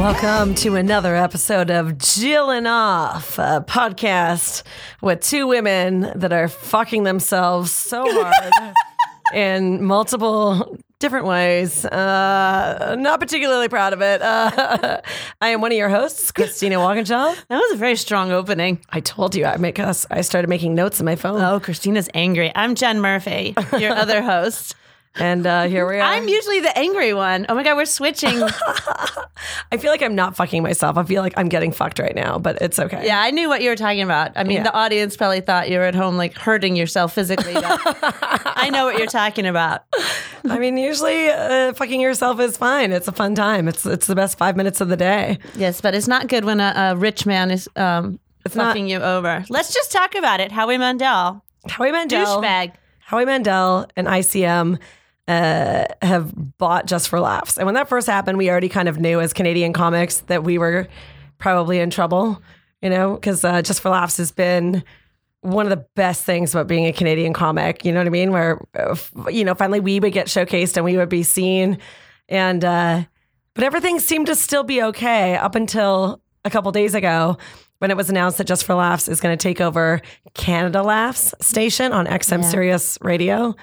Welcome to another episode of Jillin' Off, a podcast with two women that are fucking themselves so hard in multiple different ways. Uh, not particularly proud of it. Uh, I am one of your hosts, Christina Walkinshaw. That was a very strong opening. I told you I make us. I started making notes in my phone, Oh, Christina's angry. I'm Jen Murphy, your other host. And uh, here we are. I'm usually the angry one. Oh my God, we're switching. I feel like I'm not fucking myself. I feel like I'm getting fucked right now, but it's okay. yeah, I knew what you were talking about. I mean, Yeah. the audience probably thought you were at home like hurting yourself physically. I know what you're talking about. I mean, usually uh, fucking yourself is fine. It's a fun time. It's it's the best five minutes of the day. Yes, but it's not good when a, a rich man is um, It's not- fucking you over. Let's just talk about it. Howie Mandel, Howie Mandel, douchebag. Howie Mandel, and ICM uh, have bought Just for Laughs. And when that first happened, we already kind of knew as Canadian comics that we were probably in trouble. You know, because uh, Just for Laughs has been one of the best things about being a Canadian comic. You know what I mean? Where uh, you know, finally we would get showcased and we would be seen, and uh, but everything seemed to still be okay up until a couple days ago when it was announced that Just for Laughs is going to take over Canada Laughs station on XM Sirius Radio.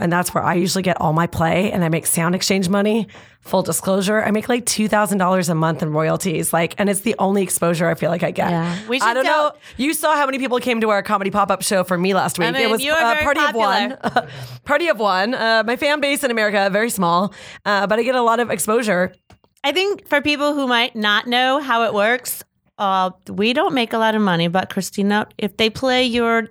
And that's where I usually get all my play and I make sound exchange money. Full disclosure, I make like $2,000 a month in royalties. Like, and it's the only exposure I feel like I get. Yeah. We I don't tell- know. You saw how many people came to our comedy pop up show for me last week. mean, it was uh, party of one. party of one. Uh, my fan base in America, very small, uh, but I get a lot of exposure. I think for people who might not know how it works, uh, we don't make a lot of money, but Christina, if they play your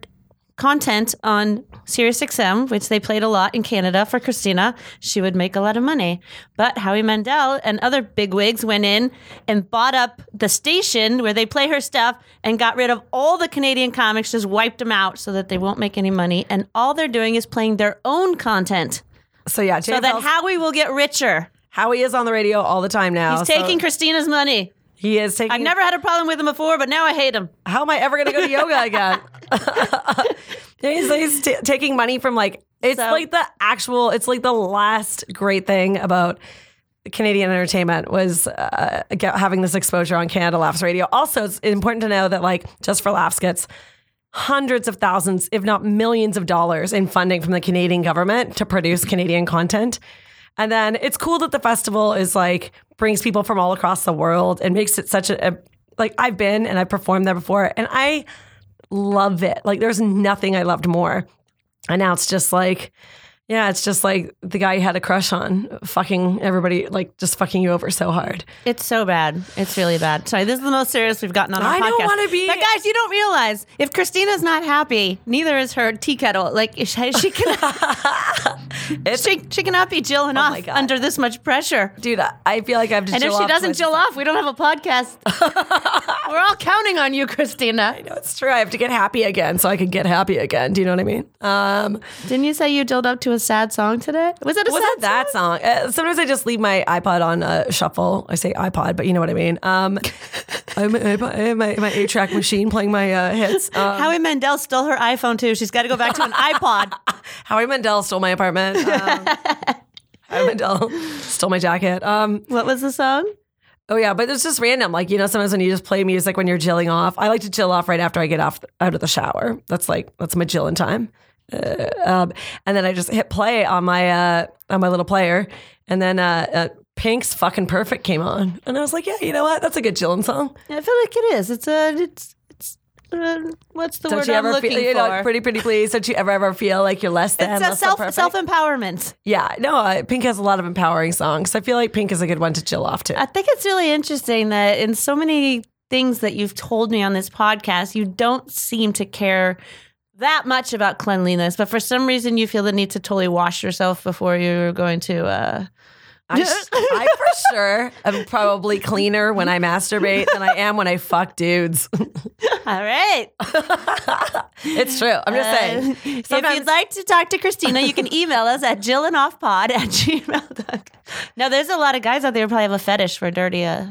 content on SiriusXM, which they played a lot in Canada for Christina, she would make a lot of money. But Howie Mandel and other bigwigs went in and bought up the station where they play her stuff and got rid of all the Canadian comics, just wiped them out so that they won't make any money. And all they're doing is playing their own content So yeah, so that Howie will get richer. Howie is on the radio all the time now. He's so taking Christina's money. He is taking. I've never had a problem with him before, but now I hate him. how am I ever going to go to yoga again? he's he's t- taking money from like it's So- like the actual. It's like the last great thing about Canadian entertainment was uh, get, having this exposure on Canada Laughs Radio. Also, it's important to know that like Just for Laughs gets hundreds of thousands, if not millions of dollars in funding from the Canadian government to produce Canadian content. And then it's cool that the festival is like brings people from all across the world and makes it such a, a like I've been and I've performed there before and I love it. Like there's nothing I loved more. And now it's just like yeah, it's just like the guy you had a crush on, fucking everybody, like just fucking you over so hard. It's so bad. It's really bad. Sorry, this is the most serious we've gotten on our I podcast. don't wanna be- But guys, you don't realize if Christina's not happy, neither is her tea kettle. Like she, she can, she, she cannot be jilling Oh off under this much pressure. Dude, I- I feel like I have to And if she doesn't jill off, we don't have a podcast. We're all counting on you, Christina. I know it's true. I have to get happy again so I can get happy again. Do you know what I mean? Um, Didn't you say you dilled up to a sad song today? Was it a was sad it that song? Uh, sometimes I just leave my iPod on uh, shuffle. I say iPod, but you know what I mean. Um, I have my, I have my, my eight track machine playing my uh, hits. Um, Howie Mandel stole her iPhone too. She's got to go back to an iPod. Howie Mandel stole my apartment. Um, Howie Mandel stole my jacket. Um, What was the song? Oh yeah, but it's just random. Like you know, sometimes when you just play music when you're jilling off, I like to jill off right after I get off out of the shower. That's like that's my jilling time. Uh, um, and then I just hit play on my uh, on my little player, and then uh, uh, Pink's "Fucking Perfect" came on, and I was like, yeah, you know what? That's a good jilling song. I feel like it is. It's a. It's. It's. Uh, what's the Don't word you I'm ever looking feel, you for? know, pretty pretty please? Don't you ever ever feel like you're less than it's a less self perfect? self empowerment. Yeah, no, uh, Pink has a lot of empowering songs. I feel like Pink is a good one to jill off to. I think it's really interesting that in so many things that you've told me on this podcast, you don't seem to care that much about cleanliness, but for some reason you feel the need to totally wash yourself before you're going to. Uh, I, I for sure am probably cleaner when I masturbate than I am when I fuck dudes. all right. it's true. I'm just saying. Uh, if you'd like to talk to Christina, you can email us at jillanoffpod at gmail.com. Now, there's a lot of guys out there who probably have a fetish for dirty, uh,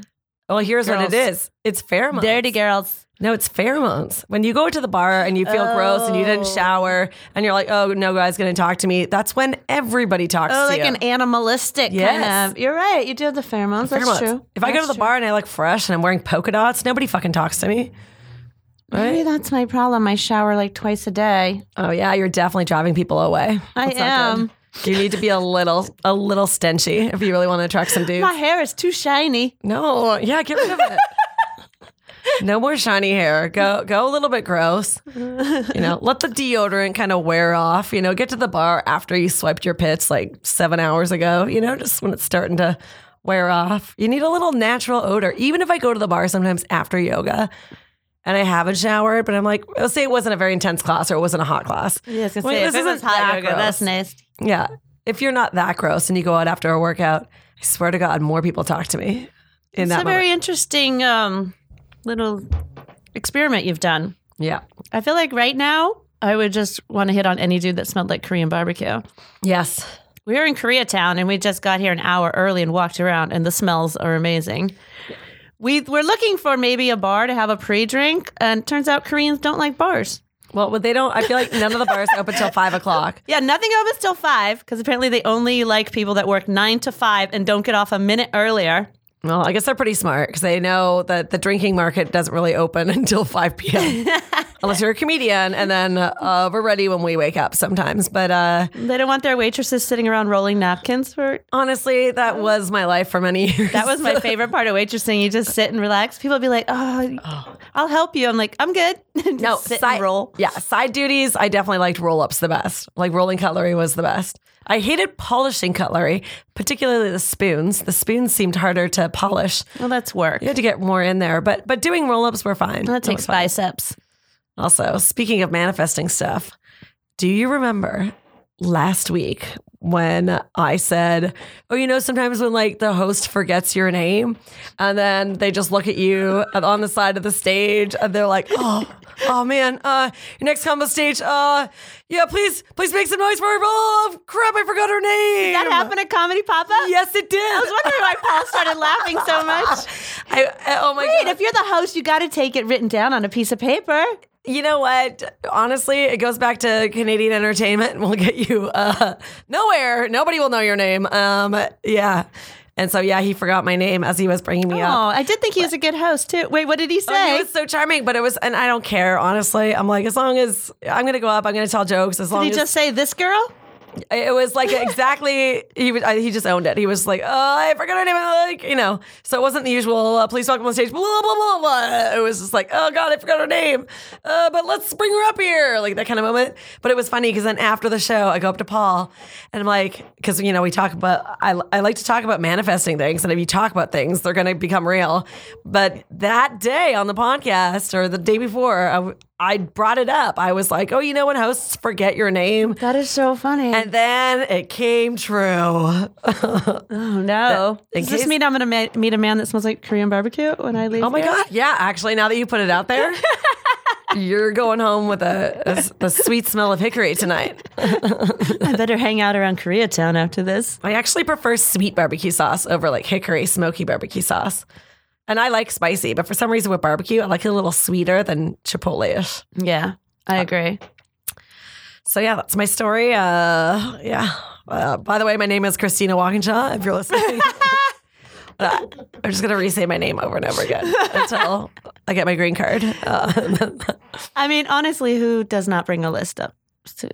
Well, here's what it is Girls. is. It's pheromones. dirty girls. No, it's pheromones. When you go to the bar and you feel gross and you didn't Oh. shower and you're like, oh, no guy's going to talk to me. That's when everybody talks Oh, to like you. an animalistic Yes. kind of. You're right. You do have the pheromones. That's Pheromones. true. If I go to the true. bar and I look fresh and I'm wearing polka dots, nobody fucking talks to me. Maybe that's my problem. I shower like twice a day. Oh yeah, you're definitely driving people away. I That's not am. good. You need to be a little, a little stenchy if you really want to attract some dudes. My hair is too shiny. No, yeah, get rid of it. No more shiny hair. Go, go a little bit gross. You know, let the deodorant kind of wear off. You know, get to the bar after you swiped your pits like seven hours ago. You know, just when it's starting to wear off. You need a little natural odor. Even if I go to the bar sometimes after yoga. And I haven't showered, but I'm like, let's say it wasn't a very intense class or it wasn't a hot class. Yeah, was gonna Well, say, this if it was isn't hot that yoga, that's gross. nice. Yeah. If you're not that gross and you go out after a workout, I swear to God, more people talk to me in It's a moment. very interesting um, little experiment you've done. yeah. I feel like right now, I would just want to hit on any dude that smelled like Korean barbecue. Yes. We were in Koreatown and we just got here an hour early and walked around, and the smells are amazing. We were looking for maybe a bar to have a pre drink, and turns out Koreans don't like bars. Well, they don't. I feel like none of the bars open till five o'clock. Yeah, nothing opens till five because apparently they only like people that work nine to five and don't get off a minute earlier. Well, I guess they're pretty smart because they know that the drinking market doesn't really open until five p.m. unless you're a comedian, and then uh, we're ready when we wake up sometimes. But uh, They don't want their waitresses sitting around rolling napkins for. honestly, that was my life for many years. That was my favorite part of waitressing. You just sit and relax. People would be like, "Oh, I'll help you." I'm like, "I'm good." No sit side, and roll. Yeah, side duties. I definitely liked roll ups the best. Like rolling cutlery was the best. I hated polishing cutlery, particularly the spoons. The spoons seemed harder to polish. Well, that's work. You had to get more in there, but but doing roll ups were fine. That takes fine. biceps. Also, speaking of manifesting stuff, do you remember last week when I said, Oh, you know, sometimes when like the host forgets your name and then they just look at you on the side of the stage and they're like, Oh, oh man, uh, your next combo stage, uh, yeah, please, please make some noise for her. Oh, crap, I forgot her name. That happened at Comedy Pop Up? Yes, it did. I was wondering why Paul started laughing so much. I, I- oh my Wait, god! if you're the host, you got to take it written down on a piece of paper. You know what? Honestly, it goes back to Canadian entertainment we'll get you uh, nowhere. Nobody will know your name. Um, yeah. And so, yeah, he forgot my name as he was bringing me Oh, up. Oh, I did think he was a good host too. Wait, what did he Oh, say? he was so charming, but it was, and I don't care, honestly. I'm like, as long as I'm going to go up, I'm going to tell jokes. As long did he as just say this girl? It was like exactly, he was, I, he just owned it. He was like, oh, I forgot her name. Like, you know, so it wasn't the usual, uh, please welcome on stage, blah, blah, blah, blah. It was just like, oh God, I forgot her name. Uh, but let's bring her up here. Like that kind of moment. But it was funny because then after the show, I go up to Paul and I'm like, because, you know, we talk about, I, I like to talk about manifesting things. And if you talk about things, they're going to become real. But that day on the podcast or the day before, I, I brought it up. I was like, oh, you know when hosts forget your name? That is so funny. And then it came true. oh no! in Does this mean I'm going to ma- meet a man that smells like Korean barbecue when I leave? oh my? God. Yeah, actually, now that you put it out there, you're going home with a, a, a sweet smell of hickory tonight. I better hang out around Koreatown after this. I actually prefer sweet barbecue sauce over like hickory smoky barbecue sauce. And I like spicy, but for some reason with barbecue, I like it a little sweeter than chipotle ish. Yeah, I agree. So yeah, that's my story. Uh, yeah. Uh, by the way, my name is Christina Walkinshaw. If you're listening, Uh, I'm just gonna re-say my name over and over again until I get my green card. Uh, I mean, honestly, who does not bring a list up to,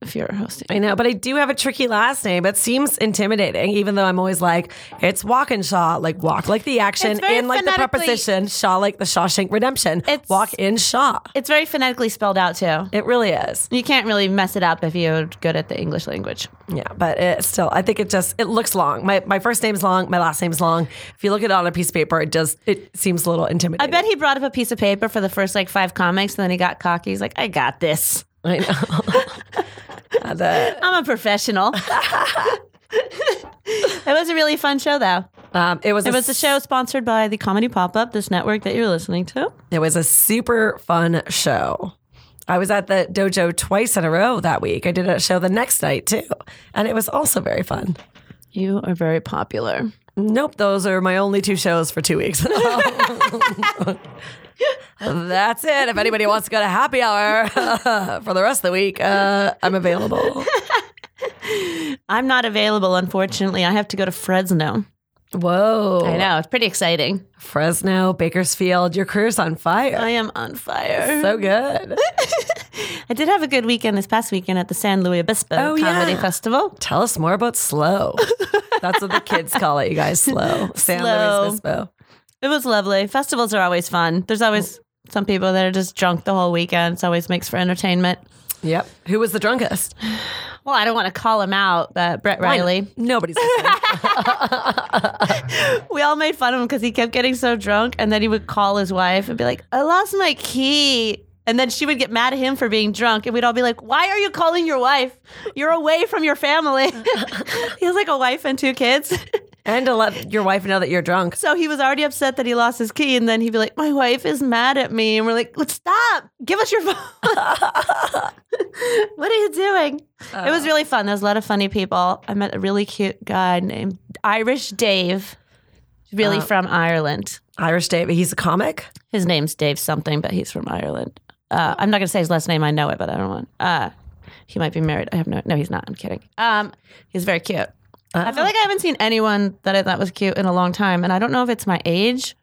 if you're hosting? I know, but I do have a tricky last name. It seems intimidating, even though I'm always like, it's Walkinshaw, like walk like the action, in like the preposition, Shaw like the Shawshank Redemption. It's- walk in Shaw. It's very phonetically spelled out too. It really is. You can't really mess it up if you're good at the English language. Yeah, but it still, I think it just it looks long. My my first name's long, my last name's long. If you look at it on a piece of paper, it does it seems a little intimidating. I bet he brought up a piece of paper for the first like five comics, and then he got cocky. He's like, "I got this. I know. And, uh, I'm a professional." it was a really fun show, though. um, it was It was a show sponsored by the Comedy Pop Up, this network that you're listening to. It was a super fun show. I was at the dojo twice in a row that week. I did a show the next night too, and it was also very fun. You are very popular. Nope, those are my only two shows for two weeks. That's it. If anybody wants to go to happy hour for the rest of the week, uh, I'm available. I'm not available, unfortunately. I have to go to Fresno. Whoa. I know. It's pretty exciting. Fresno, Bakersfield, your career's on fire. I am on fire. so good. I did have a good weekend this past weekend at the San Luis Obispo Oh, Comedy yeah. Festival. Tell us more about slow. That's what the kids call it, you guys. Slow. San Slow. Luis Obispo. It was lovely. Festivals are always fun. There's always some people that are just drunk the whole weekend. It always makes for entertainment. Yep. Who was the drunkest? Well, I don't want to call him out, but Brett Riley. Nobody's listening. We all made fun of him because he kept getting so drunk, and then he would call his wife and be like, "I lost my key." And then she would get mad at him for being drunk, and we'd all be like, "Why are you calling your wife? You're away from your family." he has like a wife and two kids, and to let your wife know that you're drunk. so he was already upset that he lost his key, and then he'd be like, "My wife is mad at me," and we're like, Let's "Stop! Give us your phone." what are you doing? it was really fun. There was a lot of funny people. I met a really cute guy named Irish Dave, really from Ireland. Irish Dave, he's a comic. His name's Dave something, but he's from Ireland. Uh, I'm not gonna say his last name. I know it, but I don't want. Uh, he might be married. I have no. No, he's not. I'm kidding. Um, he's very cute. I feel like I haven't seen anyone that I thought was cute in a long time, and I don't know if it's my age.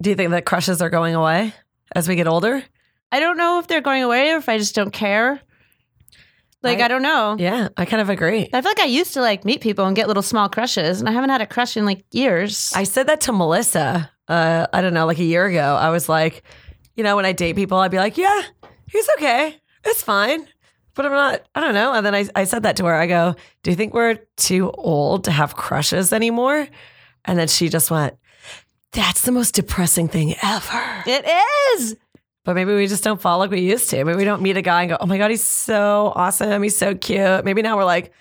Do you think that crushes are going away as we get older? I don't know if they're going away or if I just don't care. Like I, I- don't know. Yeah, I kind of agree. I feel like I used to like meet people and get little small crushes, and I haven't had a crush in like years. I said that to Melissa. Uh, I don't know, like a year ago. I was like, you know, when I date people, I'd be like, yeah, he's okay, it's fine, but I'm not. I don't know. And then I, I said that to her. I go, do you think we're too old to have crushes anymore? And then she just went, that's the most depressing thing ever. it is. But maybe we just don't fall like we used to. Maybe we don't meet a guy and go, oh my God, he's so awesome. He's so cute. Maybe now we're like,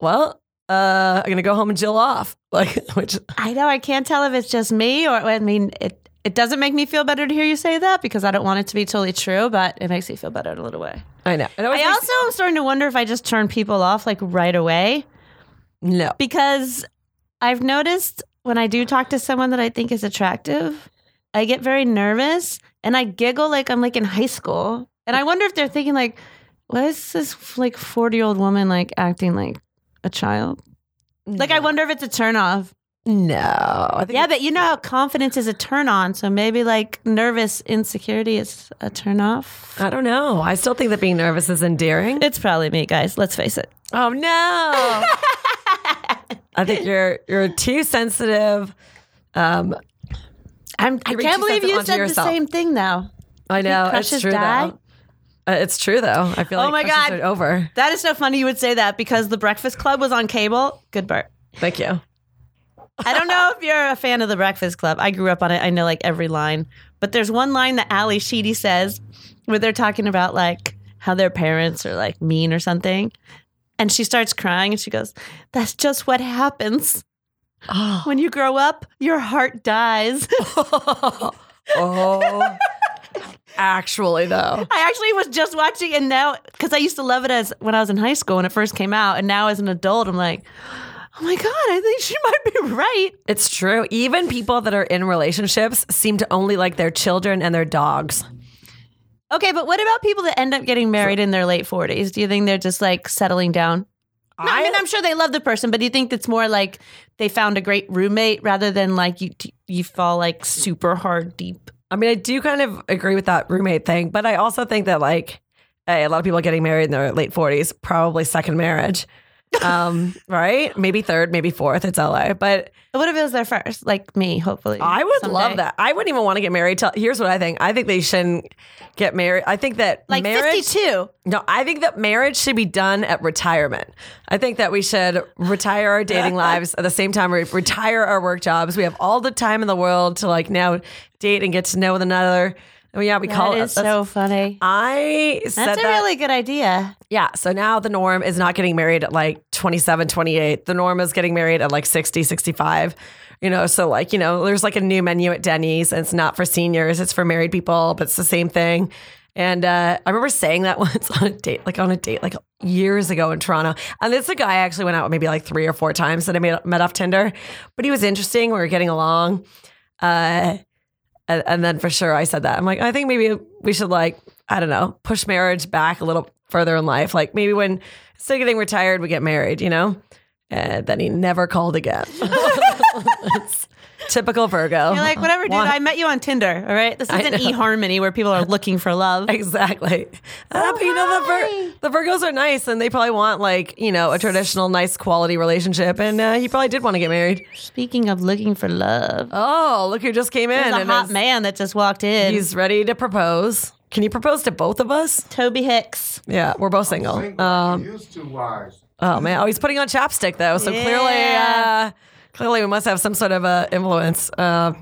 well, uh, I'm going to go home and Jill off. Like, which, I know. I can't tell if it's just me or I mean it. It doesn't make me feel better to hear you say that because I don't want it to be totally true, but it makes me feel better in a little way. I know. I makes- also am starting to wonder if I just turn people off like right away no. because I've noticed when I do talk to someone that I think is attractive, I get very nervous and I giggle like I'm like in high school. And I wonder if they're thinking like, why is this like 40 year old woman like acting like a child? Like I wonder if it's a turn off. No. I think Yeah, but you know how confidence is a turn on. So maybe like nervous insecurity is a turn off. I don't know. I still think that being nervous is endearing. It's probably me, guys. Let's face it. Oh no. I think you're you're too sensitive. Um, I'm, I can't believe you said yourself. the same thing though. I know it's true though. Uh, it's true though. I feel Oh like my God. over. That is so funny you would say that because The Breakfast Club was on cable. Good Bart. Thank you. I don't know if you're a fan of The Breakfast Club. I grew up on it. I know like every line. But there's one line that Ally Sheedy says where they're talking about like how their parents are like mean or something. And she starts crying and she goes, That's just what happens. When you grow up, your heart dies. Oh. Actually though. I actually was just watching and now because I used to love it as when I was in high school when it first came out, and now as an adult, I'm like, oh my god, I think she might be right. It's true. Even people that are in relationships seem to only like their children and their dogs. Okay, but what about people that end up getting married in their late 40s? Do you think they're just like settling down? No, I, mean, I'm sure they love the person, but do you think it's more like they found a great roommate rather than like you you fall like super hard deep? I mean, I do kind of agree with that roommate thing, but I also think that like hey, a lot of people getting married in their late 40s, probably second marriage. Um, right? Maybe third, maybe fourth. It's LA. But What if it was their first, like me? Hopefully, I would someday. love that. I wouldn't even want to get married till here's what I think. I think they shouldn't get married. I think that Like marriage 52. No, I think that marriage should be done at retirement. I think that we should retire our dating lives at the same time we retire our work jobs. We have all the time in the world to like now date and get to know one another. And yeah, we call it. it. is so funny. I said That's a that. really good idea. Yeah. So now the norm is not getting married at like 27, 28. The norm is getting married at like 60, 65. You know, so like, you know, there's like a new menu at Denny's and it's not for seniors, it's for married people, but it's the same thing. And uh, I remember saying that once on a date, like on a date, like years ago in Toronto. And this is a guy I actually went out maybe like three or four times that I made, met off Tinder, but he was interesting. We were getting along. Uh, and, and then for sure I said that. I'm like, I think maybe we should like, I don't know, push marriage back a little further in life. Like maybe when instead of getting retired, we get married, you know? And then he never called again. It's typical Virgo. You're like, whatever, dude. Why- I met you on Tinder. All right, this isn't eHarmony where people are looking for love. Exactly. Uh, but you know, the, Vir- the Virgos are nice and they probably want like, you know, a traditional, nice quality relationship. And uh, he probably did want to get married. Speaking of looking for love, Oh, look who just came in. there's a and hot man that just walked in. He's ready to propose. Can you propose to both of us? Toby Hicks. Yeah, we're both single. Um, used to wise. oh man, oh he's putting on chapstick though, so clearly, uh, clearly we must have some sort of uh, influence. Uh,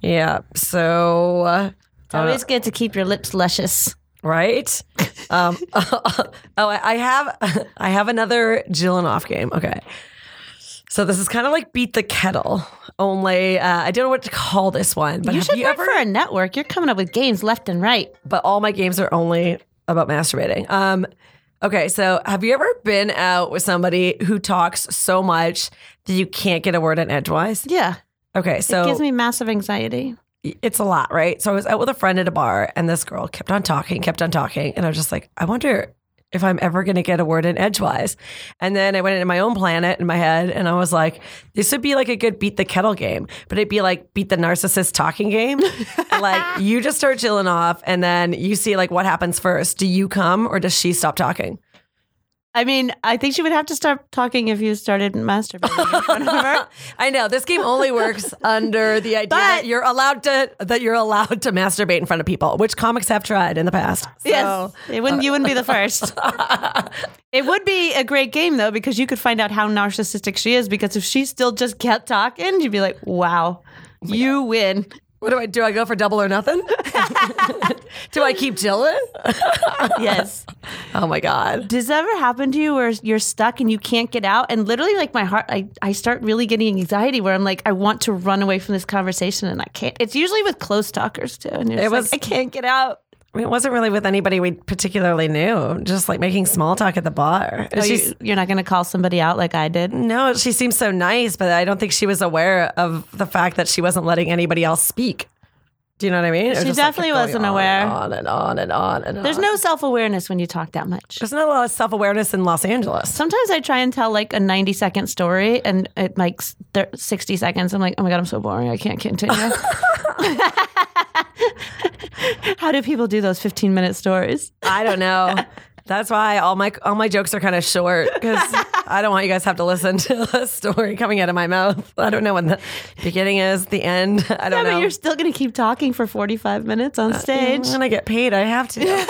yeah, so uh, It's always good to keep your lips luscious. right. Um, oh, I, I have I have another Jill and off game. Okay, so this is kind of like beat the kettle. Only uh, I don't know what to call this one. But you should you work ever? for a network. You're coming up with games left and right. but all my games are only about masturbating. Um, okay, so have you ever been out with somebody who talks so much that you can't get a word in edgewise? Yeah, Okay, so it gives me massive anxiety. it's a lot, right? So I was out with a friend at a bar, and this girl kept on talking, kept on talking, and I was just like, I wonder if I'm ever going to get a word in edgewise. And then I went into my own planet in my head, and I was like, this would be like a good beat the kettle game, but it'd be like beat the narcissist talking game. Like you just start jilling off, and then you see like what happens first. Do you come or does she stop talking? I mean, I think she would have to start talking if you started masturbating in front of her. I know this game only works under the idea that you're allowed to that you're allowed to masturbate in front of people, which comics have tried in the past. So, yes, uh, it wouldn't. You wouldn't be the first. it would be a great game though because you could find out how narcissistic she is. Because if she still just kept talking, you'd be like, "Wow, you win." What do I do? I go for double or nothing? do I keep jilling? Yes. Oh my god. Does that ever happen to you where you're stuck and you can't get out? And literally, like my heart, I, I start really getting anxiety where I'm like, I want to run away from this conversation and I can't. It's usually with close talkers too. And you're It was- like, I can't get out. It wasn't really with anybody we particularly knew. Just like making small talk at the bar. Oh, She's you, you're not going to call somebody out like I did. no, she seems so nice, but I don't think she was aware of the fact that she wasn't letting anybody else speak. Do you know what I mean? She just, like, definitely wasn't on aware. and On and on and on and There's on. no self awareness when you talk that much. There's not a lot of self awareness in Los Angeles. Sometimes I try and tell like a 90 second story and it thir- 60 seconds. I'm like, oh my God, I'm so boring. I can't continue. How do people do those 15 minute stories? I don't know. That's why all my all my jokes are kind of short because I don't want you guys to have to listen to a story coming out of my mouth. I don't know when the beginning is, the end. I don't but know. you're still going to keep talking for 45 minutes on uh, stage. When I get paid, I have to.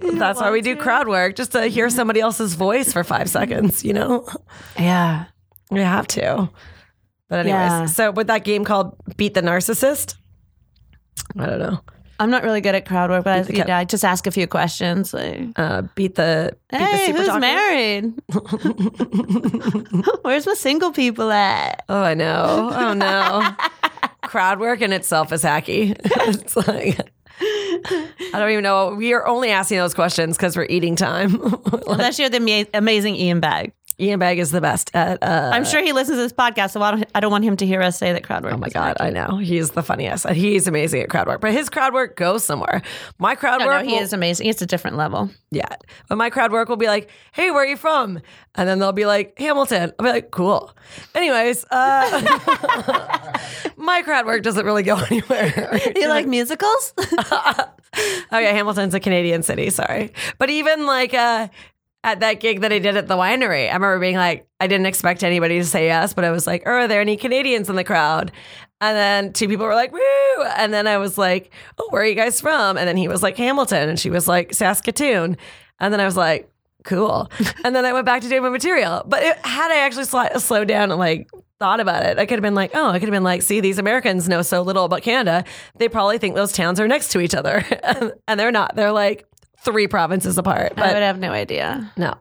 That's why we do crowd work, just to hear somebody else's voice for five seconds. You know, Yeah. we have to. But anyways, Yeah. so with that game called Beat the Narcissist, I don't know. I'm not really good at crowd work, but I, the I just ask a few questions. Like, Uh, beat the beat the hey, super who's talker. married? Where's my single people at? Oh, I know. Oh no. Crowd work in itself is hacky. it's like I don't even know. We are only asking those questions because we're eating time. Unless you're the ama- amazing Ian Bagg. Ian Bagg is the best at. Uh, I'm sure he listens to this podcast, so I don't, I don't want him to hear us say that crowd work. Oh my god, working. I know he's the funniest. and He's amazing at crowd work, but his crowd work goes somewhere. My crowd No, work, no, he will- is amazing. It's a different level. Yeah, but my crowd work will be like, "Hey, where are you from?" And then they'll be like, "Hamilton." I'll be like, "Cool." Anyways, uh, my crowd work doesn't really go anywhere. You like musicals? oh yeah, Hamilton's a Canadian city. Sorry, but even like uh, at that gig that I did at the winery, I remember being like, I didn't expect anybody to say yes, but I was like, oh, are there any Canadians in the crowd? And then two people were like, woo! And then I was like, oh, where are you guys from? And then he was like, Hamilton, and she was like, Saskatoon. And then I was like, cool. and then I went back to doing my material. But it, had I actually sli- slowed down and like thought about it, I could have been like, oh, I could have been like, see, these Americans know so little about Canada. They probably think those towns are next to each other. and they're not. They're like three provinces apart. I would have no idea. no.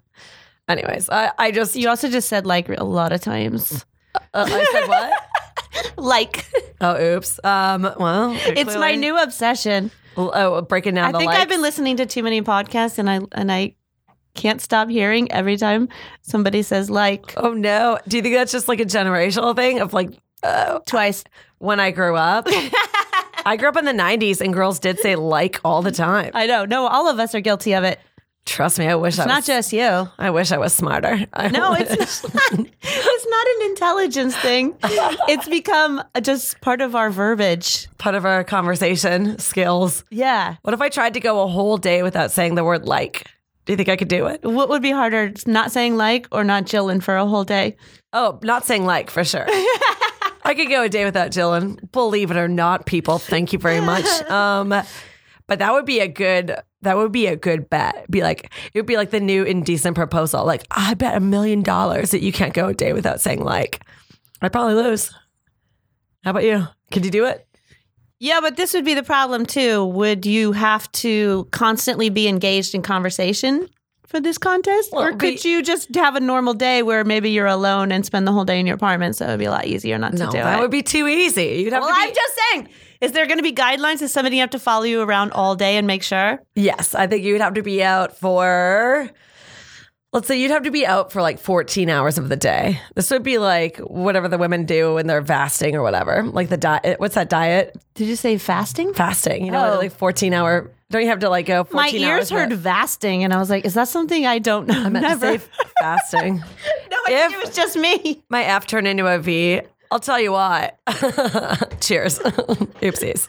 Anyways, I, I just, You also just said like a lot of times. uh, I said what? Like, oh, oops. Um, well, it's my new obsession. Oh, breaking down I think likes. I've been listening to too many podcasts, and I and I can't stop hearing every time somebody says like Oh no! Do you think that's just like a generational thing of like uh, twice. when I grew up? I grew up in the '90s, and girls did say like all the time. I know. No, all of us are guilty of it. Trust me, I wish I It's was. not just you. I wish I was smarter. I No, wish. it's not. It's not an intelligence thing. It's become just part of our verbiage. part of our conversation skills. Yeah. What if I tried to go a whole day without saying the word like? Do you think I could do it? What would be harder, not saying like or not jilling for a whole day? Oh, not saying like for sure. I could go a day without Dylan. Believe it or not, people. Thank you very much. Um, but that would be a good. That would be a good bet. Be like it would be like the new indecent proposal. Like I bet a million dollars that you can't go a day without saying like. I'd probably lose. How about you? Could you do it? Yeah, but this would be the problem too. Would you have to constantly be engaged in conversation for this contest? Well, or could you just have a normal day where maybe you're alone and spend the whole day in your apartment? So it would be a lot easier not to No, do that it. would be too easy. You'd have well, to be, I'm just saying. Is there going to be guidelines? Is somebody have to follow you around all day and make sure? Yes, I think you'd have to be out for. Let's say you'd have to be out for like 14 hours of the day. This would be like whatever the women do when they're fasting or whatever. Like the diet. What's that diet? Did you say fasting? Fasting. You know, Oh. like 14 hour. Don't you have to like go 14 My ears heard fasting, and I was like, "Is that something I don't know?" I meant to Never. say fasting. no, I if- think it was just me. My F turned into a V. I'll tell you what. Cheers. Oopsies.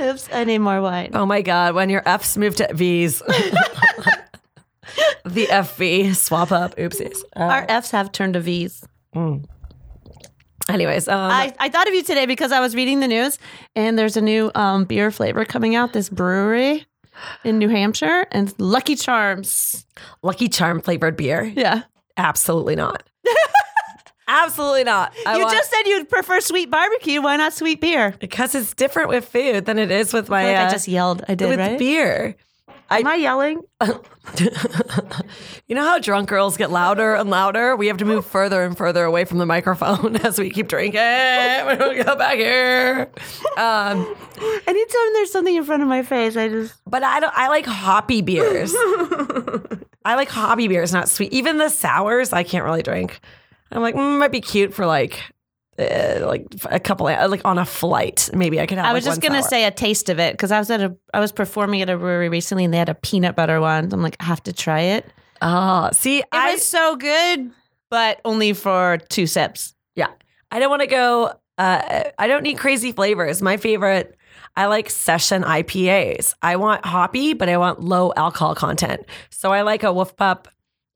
Oops, I need more wine. Oh my God. When your F's move to V's. the FV swap up. Oopsies. Our Fs have turned to Vs. Mm. Anyways, um, I, I thought of you today because I was reading the news and there's a new um, beer flavor coming out, this brewery in New Hampshire, and Lucky Charms. Lucky Charm flavored beer. Yeah. Absolutely not. Absolutely not. I you want- just said you'd prefer sweet barbecue. Why not sweet beer? because it's different with food than it is with my I, like I uh, just yelled. I did, with right? beer. Am I yelling? You know how drunk girls get louder and louder? We have to move further and further away from the microphone as we keep drinking. We don't go back here. Um, Anytime there's something in front of my face, I just. but I don't. I like hoppy beers. I like hoppy beers, not sweet. Even the sours, I can't really drink. I'm like, mm, might be cute for like, uh, like a couple, of, like on a flight. Maybe I could have. I was like, just gonna sour. say a taste of it because I was at a I was performing at a brewery recently and they had a peanut butter one. I'm like, I have to try it. It Oh, see, I was so good, but only for two sips. Yeah. I don't want to go. Uh, I don't need crazy flavors. My favorite, I like session IPAs. I want hoppy, but I want low alcohol content. So I like a Wolf Pup,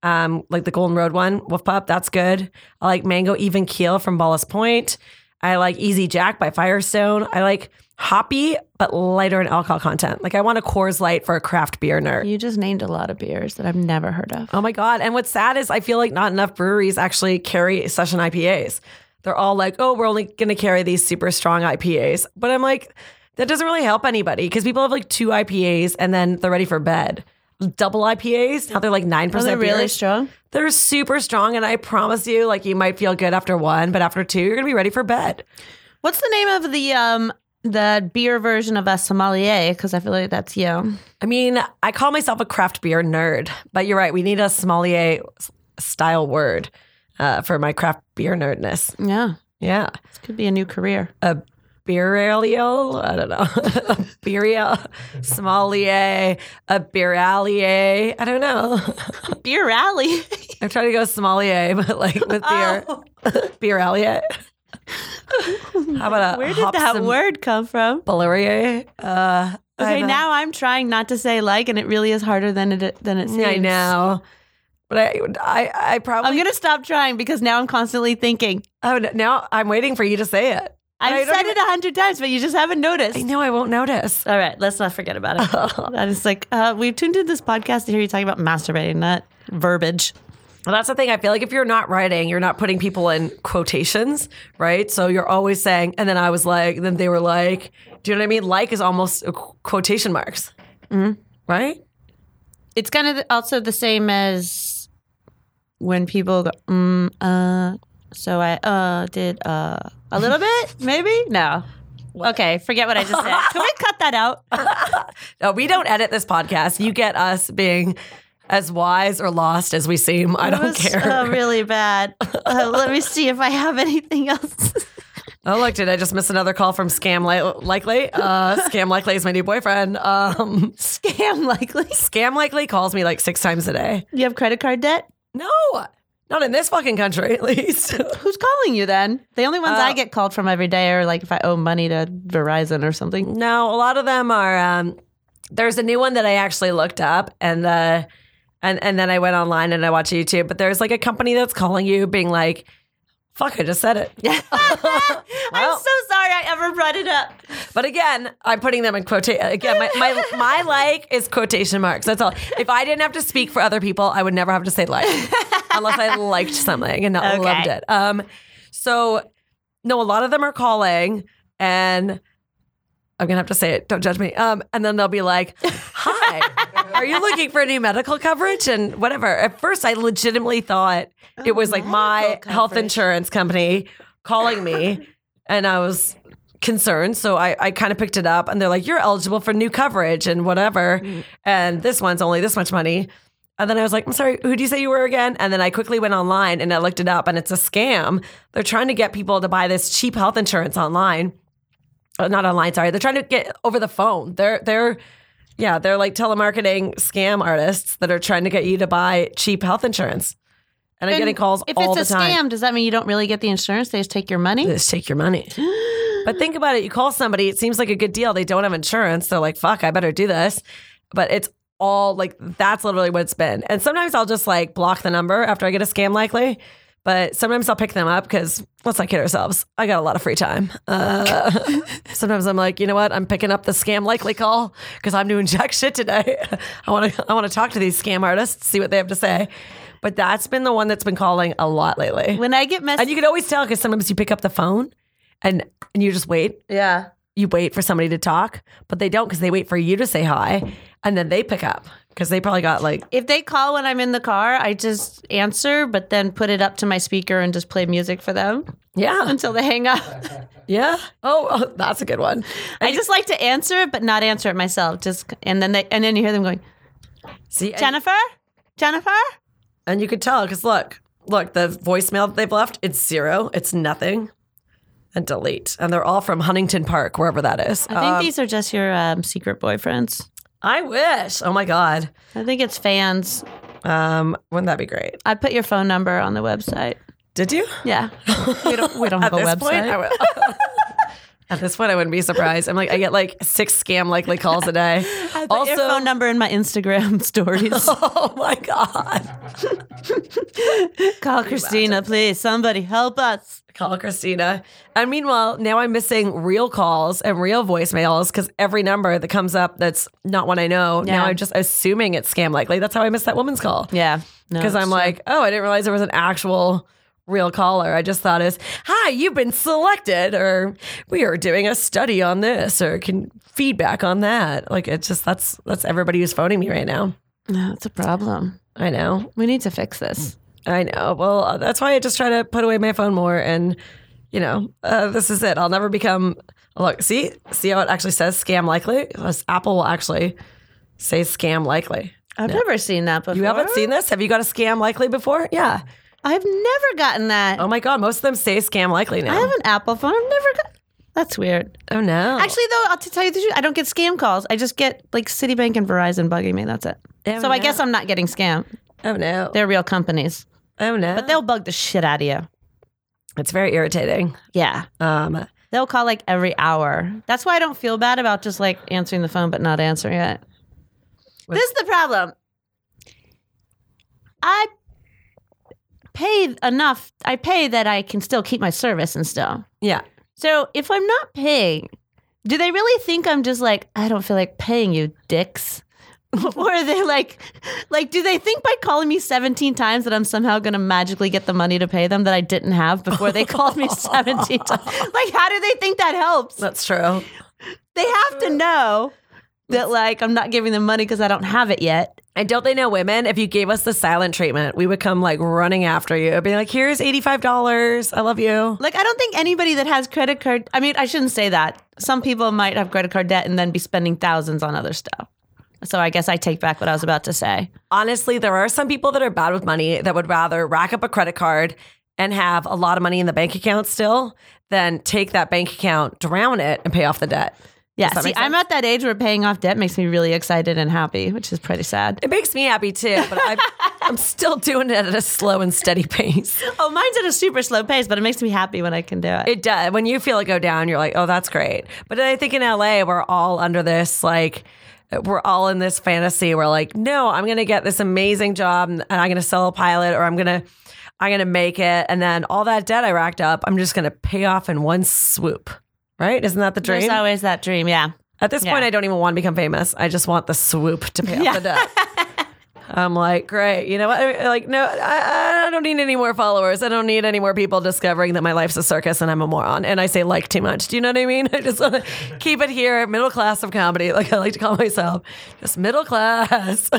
um, like the Golden Road one, Wolf Pup. That's good. I like Mango Even Keel from Ballast Point. I like Easy Jack by Firestone. I like hoppy, but lighter in alcohol content. Like I want a Coors Light for a craft beer nerd. You just named a lot of beers that I've never heard of. Oh my God. And what's sad is I feel like not enough breweries actually carry session IPAs. They're all like, oh, we're only going to carry these super strong IPAs. But I'm like, that doesn't really help anybody because people have like two IPAs and then they're ready for bed. Double IPAs, now they're like 9% Are they really beers. strong? They're super strong. And I promise you, like, you might feel good after one, but after two, you're going to be ready for bed. What's the name of the um the beer version of a sommelier? Because I feel like that's you. I mean, I call myself a craft beer nerd, but you're right. We need a sommelier style word uh, for my craft beer nerdness. Yeah. Yeah. This could be a new career. A beeralial, I don't know, beeria, sommelier, a beeralier. I don't know. Beer. I'm trying to go sommelier, but like with beer, Oh. beeralier. How about a Where did that word come from? Bellaria? Uh, Okay, now I'm trying not to say like, and it really is harder than it than it seems. I know. But I, I, I probably. I'm gonna stop trying because now I'm constantly thinking. Oh, no, now I'm waiting for you to say it. I I've said it a hundred times, but you just haven't noticed. I know I won't notice. All right, let's not forget about it. that is like uh, we tuned in this podcast to hear you talking about masturbating, not verbiage. Well, that's the thing. I feel like if you're not writing, you're not putting people in quotations, right? So you're always saying, and then I was like, then they were like, do you know what I mean? Like is almost quotation marks, right? It's kind of also the same as when people go, mm, uh, so I uh did uh a little bit, maybe no. Okay, forget what I just said. Can we cut that out? No, we don't edit this podcast. You get us being as wise or lost as we seem. I don't was, care. uh, really bad. Uh, let me see if I have anything else. Oh, look, did I just miss another call from Scam Li- Likely? Uh, Scam Likely is my new boyfriend. Um, Scam likely. Scam Likely calls me like six times a day. You have credit card debt? No, not in this fucking country, at least. Who's calling you then? The only ones I Uh, get called from every day are like if I owe money to Verizon or something. no, a lot of them are. Um, there's a new one that I actually looked up, and uh, and and then I went online and I watched YouTube. But there's like a company that's calling you, being like, "Fuck, I just said it." I'm so sorry I ever brought it up. But again, I'm putting them in quotation. Again, my, my my like is quotation marks. That's all. If I didn't have to speak for other people, I would never have to say like, unless I liked something and not Okay. loved it. Um, so no, a lot of them are calling, and I'm gonna have to say it. Don't judge me. Um, and then they'll be like, "Hi, are you looking for any medical coverage?" And whatever. At first, I legitimately thought it was like my medical health insurance company calling me, and I was concerned. So I, I kind of picked it up, and they're like, "You're eligible for new coverage and whatever." And this one's only this much money. And then I was like, I'm sorry, who do you say you were again? And then I quickly went online and I looked it up, and it's a scam. They're trying to get people to buy this cheap health insurance online. Uh, not online, sorry. They're trying to get over the phone. They're they're yeah, they're like telemarketing scam artists that are trying to get you to buy cheap health insurance. And I'm getting calls If all it's the a time. scam, does that mean you don't really get the insurance? They just take your money? They just take your money. but think about it. You call somebody, it seems like a good deal. They don't have insurance. They're like, fuck, I better do this. But it's all like, that's literally what it's been. And sometimes I'll just like block the number after I get a scam likely. But sometimes I'll pick them up because let's not kid ourselves. I got a lot of free time. Uh, sometimes I'm like, you know what? I'm picking up the scam likely call because I'm doing jack shit today. I want to I want to talk to these scam artists, see what they have to say. But that's been the one that's been calling a lot lately. When I get messages, And you can always tell because sometimes you pick up the phone and and you just wait. yeah. You wait for somebody to talk, but they don't because they wait for you to say hi, and then they pick up because they probably got like If they call when I'm in the car, I just answer, but then put it up to my speaker and just play music for them yeah until they hang up. yeah oh, oh, that's a good one. I just like to answer it, but not answer it myself. Just and then they and then you hear them going, See, and, Jennifer, Jennifer. and you could tell because look, look, the voicemail that they've left it's zero, it's nothing, and delete, and they're all from Huntington Park, wherever that is. I think these are just your um, secret boyfriends. I wish. Oh my god, I think it's fans. um, wouldn't that be great? I'd put your phone number on the website. Did you? Yeah, we don't we don't have a website. point, I. At this point, I wouldn't be surprised. I'm like, I get like six scam likely calls a day. I put your phone number in my Instagram stories. oh my god! Call Christina, please. Somebody help us. Call Christina. And meanwhile, now I'm missing real calls and real voicemails because every number that comes up that's not one I know. Now I'm just assuming it's scam likely. That's how I missed that woman's call. Yeah, Because I'm like, oh, I didn't realize there was an actual real caller. I just thought is, hi, you've been selected, or we are doing a study on this, or can feedback on that. Like it's just that's that's everybody who's phoning me right now. no, it's a problem. I know. We need to fix this. I know. Well, uh, that's why I just try to put away my phone more. And, you know, uh, this is it. I'll never become. Look, see, see how it actually says scam likely. Apple will actually say scam likely. I've never seen that before. You haven't seen this? Have you got a scam likely before? Yeah. I've never gotten that. Oh my god, most of them say scam likely now. I have an Apple phone. I've never got. That's weird. oh no. Actually, though, I'll to tell you the truth, I don't get scam calls. I just get like Citibank and Verizon bugging me. That's it. Oh, so I guess I'm not getting scammed. Oh no. They're real companies, Oh no. but they'll bug the shit out of you. it's very irritating. Yeah. Um They'll call like every hour. That's why I don't feel bad about just like answering the phone but not answering it. This is the problem. I pay enough. I pay that I can still keep my service and stuff. yeah. So if I'm not paying, do they really think I'm just like, I don't feel like paying you, dicks? or are they like, like, do they think by calling me 17 times that I'm somehow going to magically get the money to pay them that I didn't have before they called me 17 times? Like, how do they think that helps? That's true. They have to know that, like, I'm not giving them money because I don't have it yet. And don't they know women? If you gave us the silent treatment, we would come like running after you, be like, "Here's eighty-five dollars. I love you." Like, I don't think anybody that has credit card, I mean, I shouldn't say that. Some people might have credit card debt and then be spending thousands on other stuff. So I guess I take back what I was about to say. Honestly, there are some people that are bad with money that would rather rack up a credit card and have a lot of money in the bank account still than take that bank account, drown it, and pay off the debt. Yeah, see, I'm at that age where paying off debt makes me really excited and happy, which is pretty sad. It makes me happy too, but I'm, I'm still doing it at a slow and steady pace. Oh, mine's at a super slow pace, but it makes me happy when I can do it. It does. When you feel it go down, you're like, oh, that's great. But I think in LA, we're all under this, like, we're all in this fantasy. We're like, no, I'm going to get this amazing job and I'm going to sell a pilot or I'm going to, I'm going to make it. And then all that debt I racked up, I'm just going to pay off in one swoop. Right? Isn't that the dream? There's always that dream, yeah. At this Yeah. point, I don't even want to become famous. I just want the swoop to pay off the debt. I'm like, great. You know what? I- Like, no, I, I don't need any more followers. I don't need any more people discovering that my life's a circus and I'm a moron. And I say like too much. Do you know what I mean? I just want to keep it here, middle class of comedy, like I like to call myself, just middle class.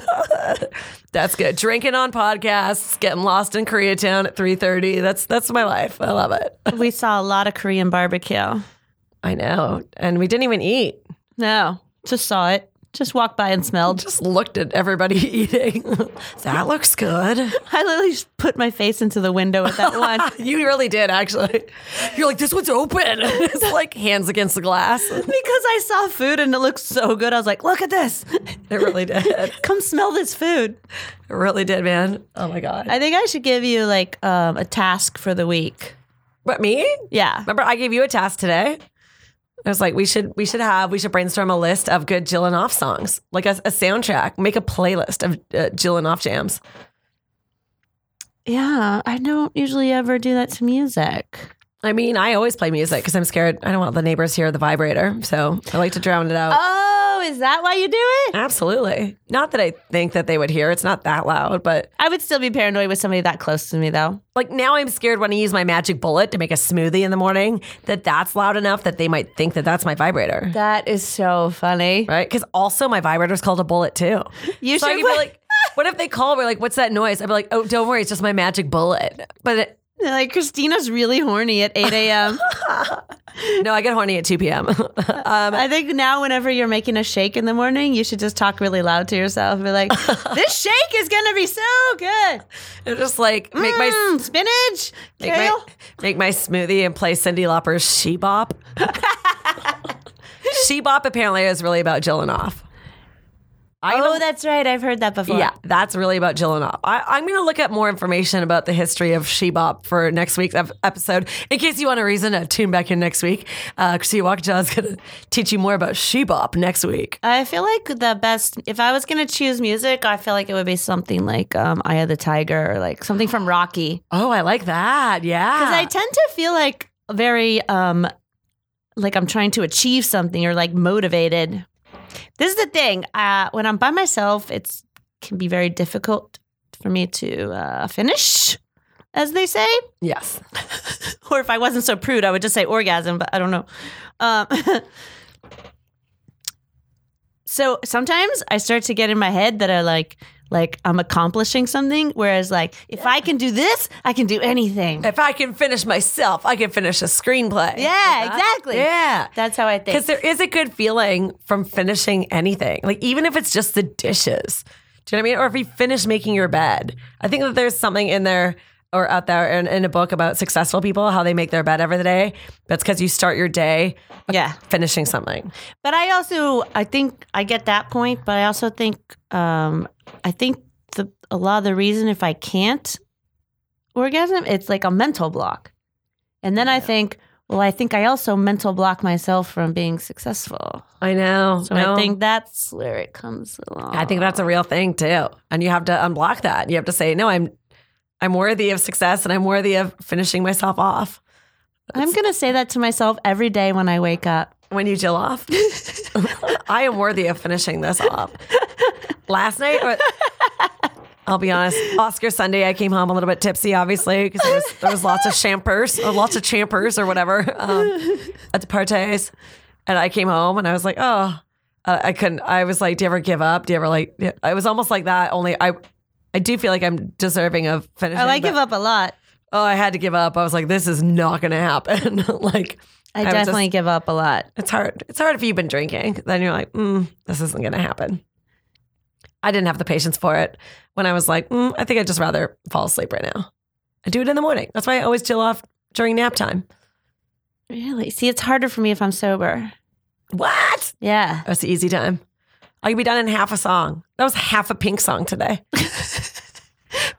that's good. Drinking on podcasts, getting lost in Koreatown at 3:30. That's that's my life. I love it. We saw a lot of Korean barbecue. I know. And we didn't even eat. No, just saw it. Just walked by and smelled. Just looked at everybody eating. that looks good. I literally just put my face into the window at that one. You really did, actually. You're like, this one's open. it's like hands against the glass. because I saw food and it looked so good. I was like, look at this. It really did. Come smell this food. It really did, man. Oh my God. I think I should give you like um, a task for the week. But me? Yeah. Remember, I gave you a task today. I was like, we should we should have we should brainstorm a list of good Jill and Off songs, like a, a soundtrack. Make a playlist of uh, Jill and Off jams. Yeah. I don't usually ever do that to music. I mean, I always play music because I'm scared. I don't want the neighbors to hear the vibrator, so I like to drown it out. Oh, is that why you do it? Absolutely. Not that I think that they would hear. It's not that loud, but I would still be paranoid with somebody that close to me, though. like now I'm scared when I use my magic bullet to make a smoothie in the morning that that's loud enough that they might think that that's my vibrator. That is so funny. Right? Because also my vibrator is called a bullet too. You so should be like, what if they call? We're like, what's that noise? I'd be like, oh, don't worry, it's just my magic bullet. But it, Like Christina's really horny at 8 a.m. no, I get horny at 2 p.m. um, I think now, whenever you're making a shake in the morning, you should just talk really loud to yourself. and Be like, "This shake is gonna be so good. it's just like make my Mm, spinach, make kale." my make my smoothie and play Cyndi Lauper's She Bop. she Bop apparently is really about Jill and Off. I oh, that's right. I've heard that before. Yeah, that's really about Jill and I, I'm going to look up more information about the history of She Bop for next week's ep- episode. In case you want a reason to tune back in next week, uh, Chrissy Wakja is going to teach you more about She Bop next week. I feel like the best. If I was gonna choose music, I feel like it would be something like um, "Eye of the Tiger" or like something from Rocky. Oh, I like that. Yeah. Because I tend to feel like very um like I'm trying to achieve something or like motivated. This is the thing. Uh, when I'm by myself, it's can be very difficult for me to uh, finish, as they say. yes. Or if I wasn't so prude, I would just say orgasm, but I don't know. Um, so sometimes I start to get in my head that I like like I'm accomplishing something, whereas like if I can do this, I can do anything. If I can finish myself, I can finish a screenplay. Yeah, exactly. Yeah. That's how I think. Because there is a good feeling from finishing anything, like even if it's just the dishes. Do you know what I mean? Or if you finish making your bed. I think that there's something in there or out there in, in a book about successful people, how they make their bed every day. That's because you start your day Yeah. finishing something. But I also, I think I get that point, but I also think, um, I think the a lot of the reason if I can't orgasm, it's like a mental block, and then I think, well, I think I also mental block myself from being successful. I know. So No. I think that's where it comes along. I think that's a real thing too. And you have to unblock that. You have to say, no, I'm I'm worthy of success and I'm worthy of finishing myself off. I'm gonna say that to myself every day when I wake up. When you chill off. I am worthy of finishing this off. Last night, or, I'll be honest, Oscar Sunday, I came home a little bit tipsy, obviously, because there was, there was lots of champers, or lots of champers or whatever um, at the parties. And I came home and I was like, oh, uh, I couldn't. I was like, do you ever give up? Do you ever like? I was almost like that. Only I, I do feel like I'm deserving of finishing. Oh, I but- give up a lot. Oh, I had to give up. I was like, this is not going to happen. like, I, just- definitely give up a lot. it's hard. It's hard if you've been drinking. Then you're like, mm, this isn't going to happen. I didn't have the patience for it when I was like, mm, I think I'd just rather fall asleep right now. I do it in the morning. That's why I always chill off during nap time. Really? See, it's harder for me if I'm sober. What? Yeah. That's the easy time. I could be done in half a song. That was half a pink song today.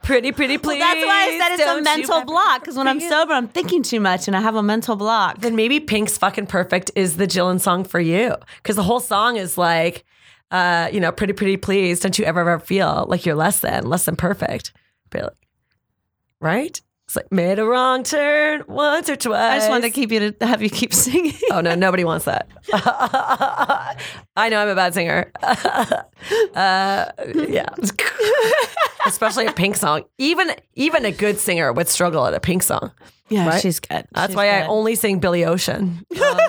pretty, pretty, please. Well, that's why I said it's a mental ever block. Because when I'm sober, I'm thinking too much and I have a mental block. then maybe Pink's fucking perfect is the Jillian song for you. Because the whole song is like, uh, you know, pretty, pretty, please. Don't you ever, ever feel like you're less than, less than perfect? Right? It's like, made a wrong turn once or twice. I just wanted to keep you to have you keep singing. Oh, no, nobody wants that. I know I'm a bad singer. uh, yeah. Especially a Pink song. Even even a good singer would struggle at a Pink song. yeah, Right? she's good. That's She's why I only sing Billy Ocean. Um,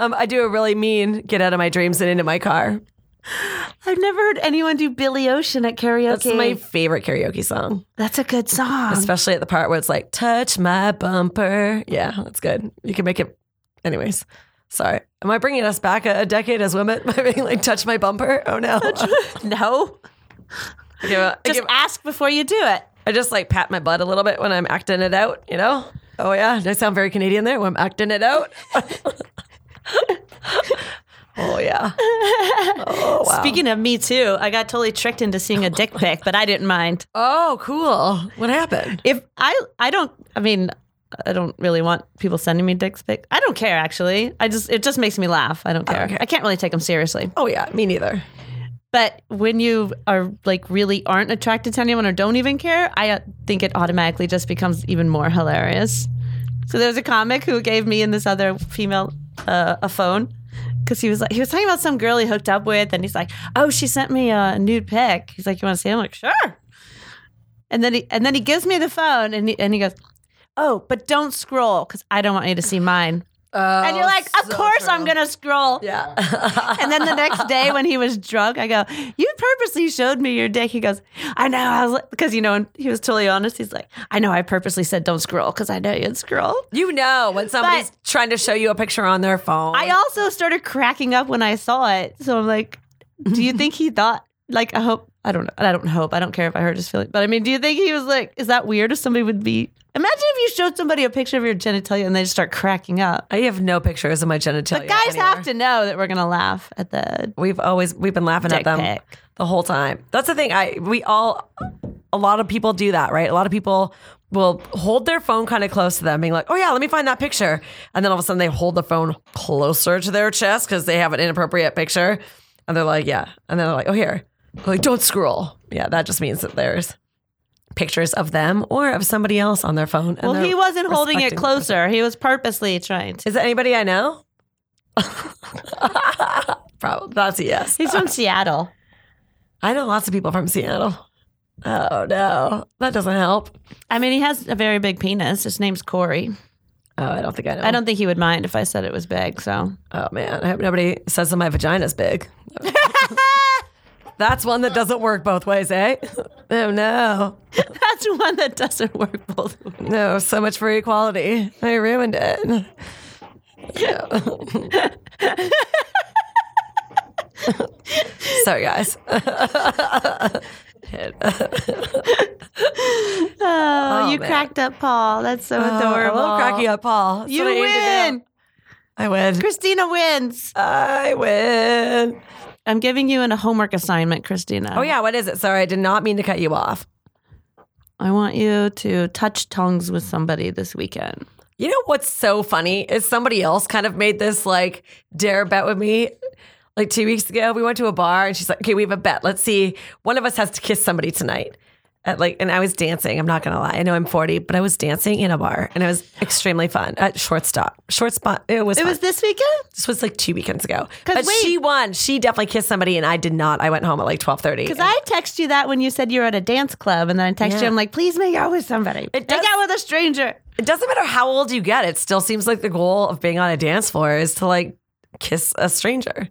um, I do a really mean get out of my dreams and into my car. I've never heard anyone do Billy Ocean at karaoke. That's my favorite karaoke song, That's a good song. especially at the part where it's like, touch my bumper. Yeah, that's good. You can make it. Anyways, sorry. Am I bringing us back a, a decade as women by being like, touch my bumper? Oh no. no, I, give a- just give- ask before you do it. I just like pat my butt a little bit when I'm acting it out, you know? Oh yeah, I sound very Canadian there when I'm acting it out? Oh yeah. Oh wow. Speaking of me too, I got totally tricked into seeing a dick pic, but I didn't mind. Oh, cool. What happened? If I, I don't. I mean, I don't really want people sending me dick pics. I don't care actually. I just it just makes me laugh. I don't care. Okay. I can't really take them seriously. Oh yeah, me neither. But when you are like really aren't attracted to anyone or don't even care, I uh, think it automatically just becomes even more hilarious. So there's a comic who gave me and this other female uh, a phone because he was like he was talking about some girl he hooked up with, and he's like, "Oh, she sent me a nude pic." He's like, "You want to see?" it?" I'm like, "Sure." And then he and then he gives me the phone, and he, and he goes, "Oh, but don't scroll because I don't want you to see mine." And you're oh, like, "Of course I'm gonna scroll." Yeah. And then the next day when he was drunk, I go, "You purposely showed me your dick." He goes, "I know." I was like because you know, and he was totally honest. He's like, "I know. I purposely said don't scroll because I know you'd scroll." you know when somebody's But- trying to show you a picture on their phone. I also started cracking up when I saw it. So I'm like, "Do you think he thought like I hope I don't know. I don't hope. I don't care if I hurt his feelings. But I mean, do you think he was like, is that weird if somebody would be Imagine if you showed somebody a picture of your genitalia and they just start cracking up. I have no pictures of my genitalia. The guys anywhere. have to know that we're gonna laugh at the We've always we've been laughing at them pic. the whole time. That's the thing. I we all a lot of people do that, right? A lot of people will hold their phone kind of close to them, being like, "Oh yeah, let me find that picture," and then all of a sudden they hold the phone closer to their chest because they have an inappropriate picture, and they're like, "Yeah," and then they're like, "Oh here," like don't scroll. Yeah, that just means that there's pictures of them or of somebody else on their phone. and Well, he wasn't holding it closer. He was purposely trying to. Is it anybody I know? Probably that's a yes. He's from Seattle. I know lots of people from Seattle. Oh no, that doesn't help. I mean, he has a very big penis. His name's Corey. Oh, I don't think I know. I don't think he would mind if I said it was big. So Oh man, I hope nobody says that my vagina's big. That's one that doesn't work both ways, eh? Oh no, that's one that doesn't work both ways. no, so much for equality. I ruined it. Sorry, guys. Oh, you man. cracked up Paul. That's so I adorable. love cracking up, Paul. That's You I aim to do. win. I win. Christina wins. I win. I'm giving you an, a homework assignment, Christina. Oh yeah, what is it? Sorry, I did not mean to cut you off. I want you to touch tongues with somebody this weekend. You know what's so funny is somebody else kind of made this like dare bet with me. Like two weeks ago, we went to a bar and she's like, "Okay, we have a bet. Let's see. One of us has to kiss somebody tonight." At like, and I was dancing. I'm not gonna lie. I know I'm 40, but I was dancing in a bar, and it was extremely fun at Shortstop. Short spot. It was. It fun. was this weekend? This was like two weekends ago. But wait. she won. She definitely kissed somebody, and I did not. I went home at like 12:30. Because I texted you that when you said you were at a dance club, and then I text you, I'm like, please make out with somebody. It make out with a stranger. It doesn't matter how old you get. It still seems like the goal of being on a dance floor is to like kiss a stranger.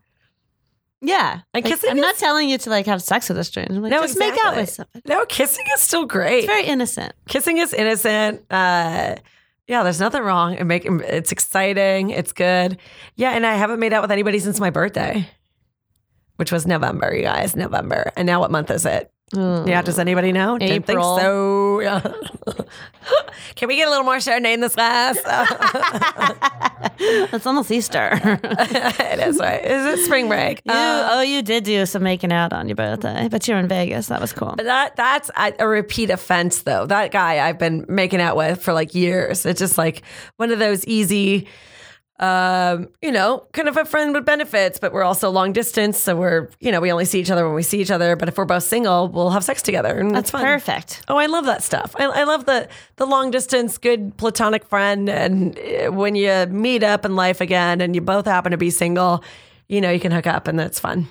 Yeah. And Like, kissing I'm not telling you to like have sex with a stranger. I'm like, No, just make out with somebody. No, kissing is still great. It's very innocent. kissing is innocent. Uh, yeah, there's nothing wrong. It make it's exciting. It's good. Yeah, and I haven't made out with anybody since my birthday, which was November. You guys, November. And now what month is it? Yeah, does anybody know? Didn't think so. Yeah. Can we get a little more Chardonnay in this glass? It's almost Easter. it is right. Is it spring break? You, Uh, oh, you did do some making out on your birthday, but you're in Vegas. That was cool. That that's a, a repeat offense though. That guy I've been making out with for like years. It's just like one of those easy um, you know, kind of a friend with benefits, but we're also long distance, so we're, you know, we only see each other when we see each other, but if we're both single, we'll have sex together and That's fun. perfect. Oh, I love that stuff. I, I love the the long distance, good platonic friend, and uh, when you meet up in life again, and you both happen to be single, you know, you can hook up, and that's fun.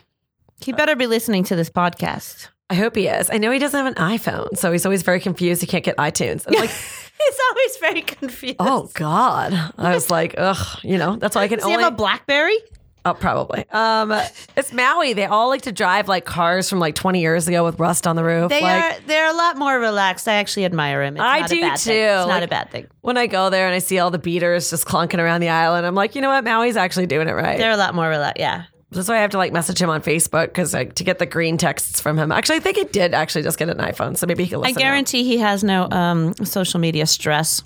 He better be listening to this podcast. I hope he is. I know he doesn't have an iPhone, so he's always very confused. He can't get iTunes. I'm like, He's always very confused. oh God. I was like, ugh, you know, that's why I can Does he only. have a BlackBerry? oh, probably. Um, it's Maui. They all like to drive like cars from like 20 years ago with rust on the roof. They like, are. They're a lot more relaxed. I actually admire him. It's I not do a bad too. Thing. It's not a bad thing. when I go there and I see all the beaters just clunking around the island, I'm like, you know what? Maui's actually doing it right. They're a lot more relaxed. Yeah. That's why I have to like message him on Facebook because like, to get the green texts from him. Actually, I think he did actually just get an iPhone, so maybe he can I guarantee he has no um, social media stress.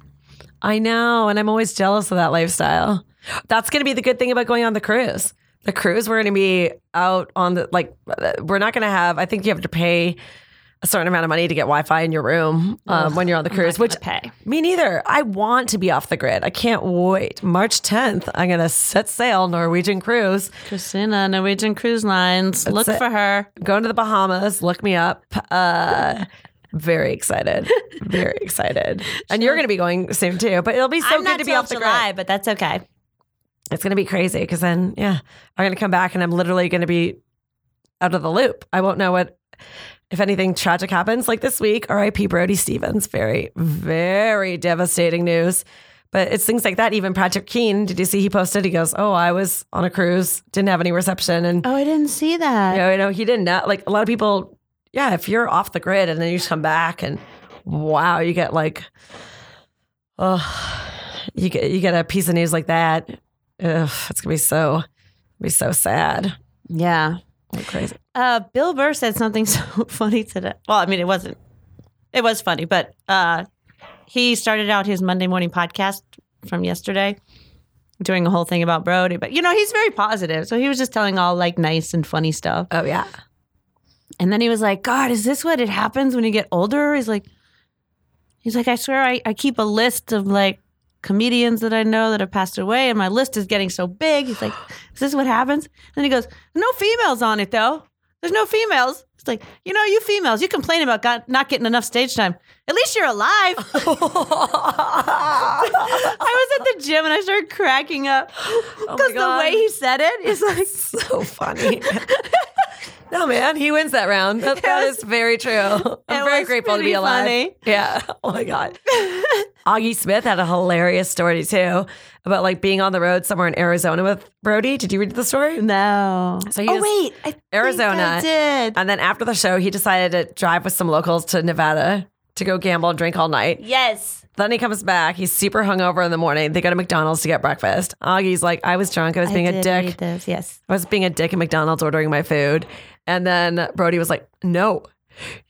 I know, and I'm always jealous of that lifestyle. That's going to be the good thing about going on the cruise. The cruise, we're going to be out on the like. We're not going to have. I think you have to pay a certain amount of money to get Wi-Fi in your room um, when you're on the cruise. Which pay. me neither. I want to be off the grid. I can't wait. March 10th, I'm going to set sail Norwegian cruise. Christina, Norwegian Cruise Lines. Look it. for her. Going to the Bahamas. Look me up. Uh, very excited. Very excited. And you're going to be going soon too. But it'll be so I'm good to be off the July, grid. but that's okay. It's going to be crazy because then, yeah, I'm going to come back and I'm literally going to be out of the loop. I won't know what, if anything tragic happens like this week. R.I.P. Brody Stevens. Very, very devastating news. But it's things like that. Even Patrick Keene, did you see he posted? He goes, "Oh, I was on a cruise, didn't have any reception, and Oh, I didn't see that. you know, you know, he didn't know. Like a lot of people, yeah, if you're off the grid and then you just come back and wow, you get like, oh, you get you get a piece of news like that. Ugh, it's gonna be so, be so sad. Yeah. Like crazy. Uh, Bill Burr said something so funny today. Well, I mean, it wasn't. It was funny, but uh, he started out his Monday morning podcast from yesterday, doing a whole thing about Brody. But you know, he's very positive, so he was just telling all like nice and funny stuff. Oh yeah. And then he was like, "God, is this what it happens when you get older?" He's like, he's like, I swear, I, I keep a list of like comedians that I know that have passed away, and my list is getting so big. He's like, "Is this what happens?" And then he goes, "No females on it though. There's no females." It's like, you know, you females, you complain about got, not getting enough stage time. At least you're alive. I was at the gym and I started cracking up Oh because the way he said it is like so funny. no man, he wins that round. That, that was- is very true. I'm very grateful to be alive. funny. Yeah. Oh my god. Augie Smith had a hilarious story too about like being on the road somewhere in Arizona with Brody. Did you read the story? no. So he oh wait, I Arizona. I did. And then after the show, he decided to drive with some locals to Nevada to go gamble and drink all night. Yes. Then he comes back. He's super hungover in the morning. They go to McDonald's to get breakfast. Augie's like, I was drunk. I was being I a dick. this, Yes. I was being a dick at McDonald's ordering my food. And then Brody was like, No,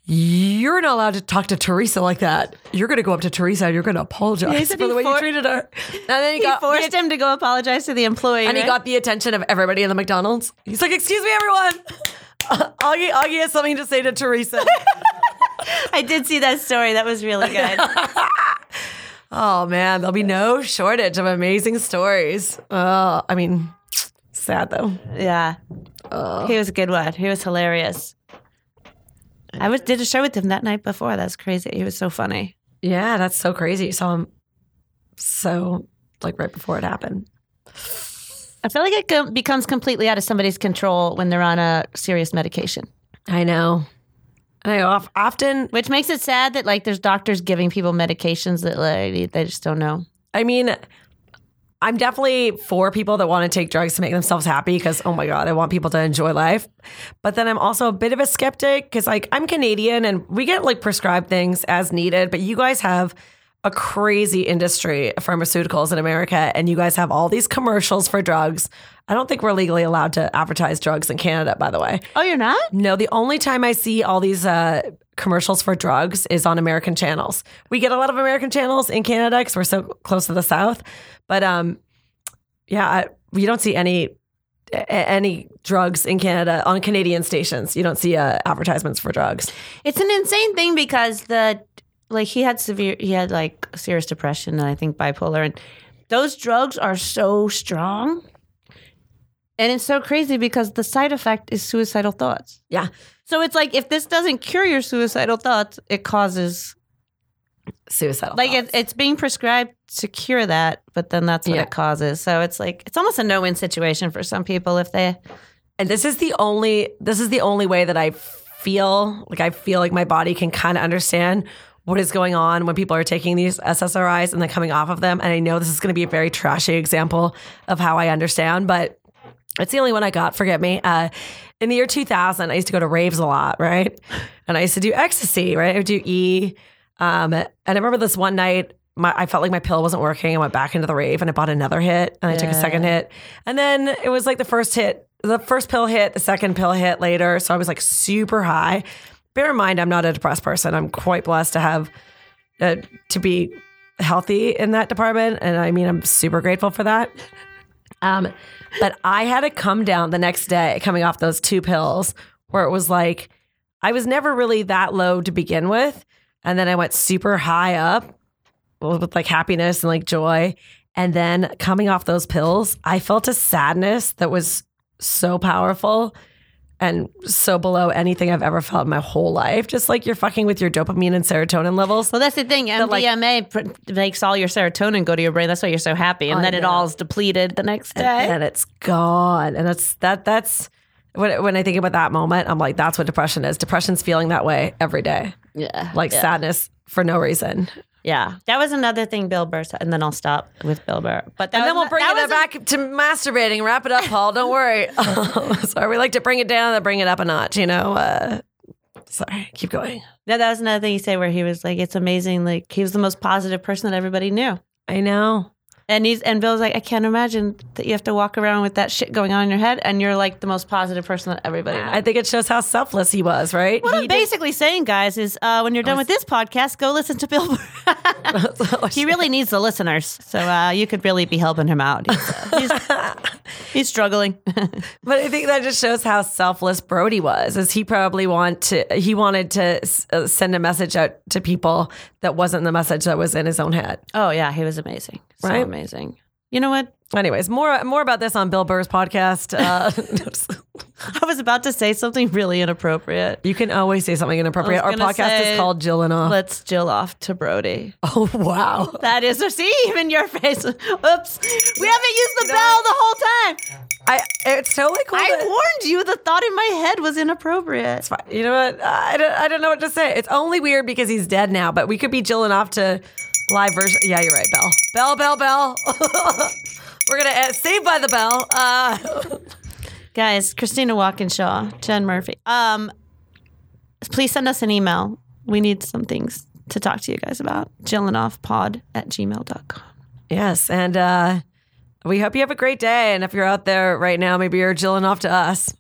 you're not allowed to talk to Teresa like that. You're going to go up to Teresa and you're going to apologize for the he way you treated her. And then he, He got forced him to go apologize to the employee. and he got the attention of everybody in the McDonald's. He's like, Excuse me, everyone. Augie, Augie has something to say to Teresa. I did see that story. That was really good. oh, man. There'll be no shortage of amazing stories. Oh, I mean, sad though. yeah. Uh. He was a good one. He was hilarious. I was did a show with him that night before. That's crazy. He was so funny. Yeah, that's so crazy. You saw him so like right before it happened. I feel like it becomes completely out of somebody's control when they're on a serious medication, I know. And I of- often, which makes it sad that like there's doctors giving people medications that like they just don't know. I mean, I'm definitely for people that want to take drugs to make themselves happy because, oh my God, I want people to enjoy life. But then I'm also a bit of a skeptic because, like, I'm Canadian and we get like prescribed things as needed, but you guys have a crazy industry of pharmaceuticals in America and you guys have all these commercials for drugs. I don't think we're legally allowed to advertise drugs in Canada, by the way. Oh, you're not? No, the only time I see all these uh, commercials for drugs is on American channels. We get a lot of American channels in Canada because we're so close to the South. But um, yeah, I, you don't see any any drugs in Canada on Canadian stations. You don't see uh, advertisements for drugs. It's an insane thing because the like he had severe he had like serious depression and I think bipolar and those drugs are so strong. And it's so crazy because the side effect is suicidal thoughts. Yeah, So it's like if this doesn't cure your suicidal thoughts, it causes suicidal. like thoughts. it, it's being prescribed to cure that, but then that's what Yeah. it causes. So it's like it's almost a no-win situation for some people if they and this is the only this is the only way that I feel like I feel like my body can kind of understand what is going on when people are taking these SSRIs and then coming off of them. And I know this is going to be a very trashy example of how I understand, but it's the only one I got. Forget me. Uh, in the year 2000, I used to go to raves a lot, right? And I used to do ecstasy, right? I would do E. Um, and I remember this one night, my, I felt like my pill wasn't working. I went back into the rave and I bought another hit and I took a second hit. And then it was like the first hit, the first pill hit, the second pill hit later. So I was like super high. Bear in mind, I'm not a depressed person. I'm quite blessed to have, uh, to be healthy in that department. And I mean, I'm super grateful for that. Um, but I had to come down the next day coming off those two pills where it was like, I was never really that low to begin with. And then I went super high up with like happiness and like joy. And then coming off those pills, I felt a sadness that was so powerful and so below anything I've ever felt in my whole life. Just like you're fucking with your dopamine and serotonin levels. Well, that's the thing. like- MDMA pr- makes all your serotonin go to your brain. That's why you're so happy, and I then it know. all is depleted the next day. and it's gone. And that's that that's when when I think about that moment, I'm like, that's what depression is. Depression's feeling that way every day, yeah, like sadness for no reason. Yeah. That was another thing Bill Burr said, and then I'll stop with Bill Burr. But that And then we'll bring it was a- back to masturbating. Wrap it up, Paul. Don't worry. sorry, we like to bring it down and bring it up a notch. You know. Uh, sorry, keep going. No, that was another thing he said where he was like, "It's amazing." Like he was the most positive person that everybody knew. I know. And he's and Bill's like, I can't imagine that you have to walk around with that shit going on in your head, and you're like the most positive person that everybody knows. I think it shows how selfless he was. Right. what He I'm did- basically saying, guys, is uh, when you're done with this podcast, go listen to Bill he really needs the listeners, so uh, you could really be helping him out. He's, uh, he's, he's struggling. But I think that just shows how selfless Brody was. Is he probably want to? He wanted to uh, send a message out to people that wasn't the message that was in his own head. oh yeah, he was amazing, so Right? amazing. You know what? Anyways, more more about this on Bill Burr's podcast. Uh, I was about to say something really inappropriate. you can always say something inappropriate. Our podcast say- is called Jill and Off. Let's Jill off to Brody. Oh wow! That is, a see, even your face. Oops, we haven't used the bell the whole time. I it's totally cool. I that- warned you. The thought in my head was inappropriate. It's Fine. You know what? I don't, I don't know what to say. It's only weird because he's dead now, but we could be Jill and Off to live version. Yeah, you're right. Bell, bell, bell, bell. We're gonna uh, save by the bell. Uh, Guys, Christina Walkinshaw, Jen Murphy. Um, please send us an email. We need some things to talk to you guys about. Jillenoffpod at gmail.com. Yes, and uh, we hope you have a great day. And if you're out there right now, maybe you're jilling off to us,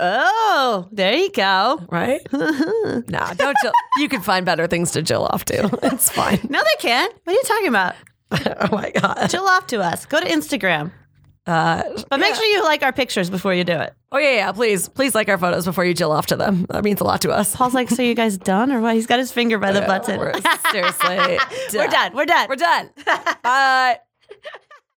Oh, there you go. right? nah, don't jill. You can find better things to jill off to. It's fine. No, they can't. What are you talking about? oh my god. Chill off to us. Go to Instagram. Uh, But make sure you like our pictures before you do it. oh yeah, yeah. Please, please like our photos before you jill off to them. That means a lot to us. Paul's like, so you guys done or what? He's got his finger by the button. We're- seriously, We're done. We're done. We're done. Bye.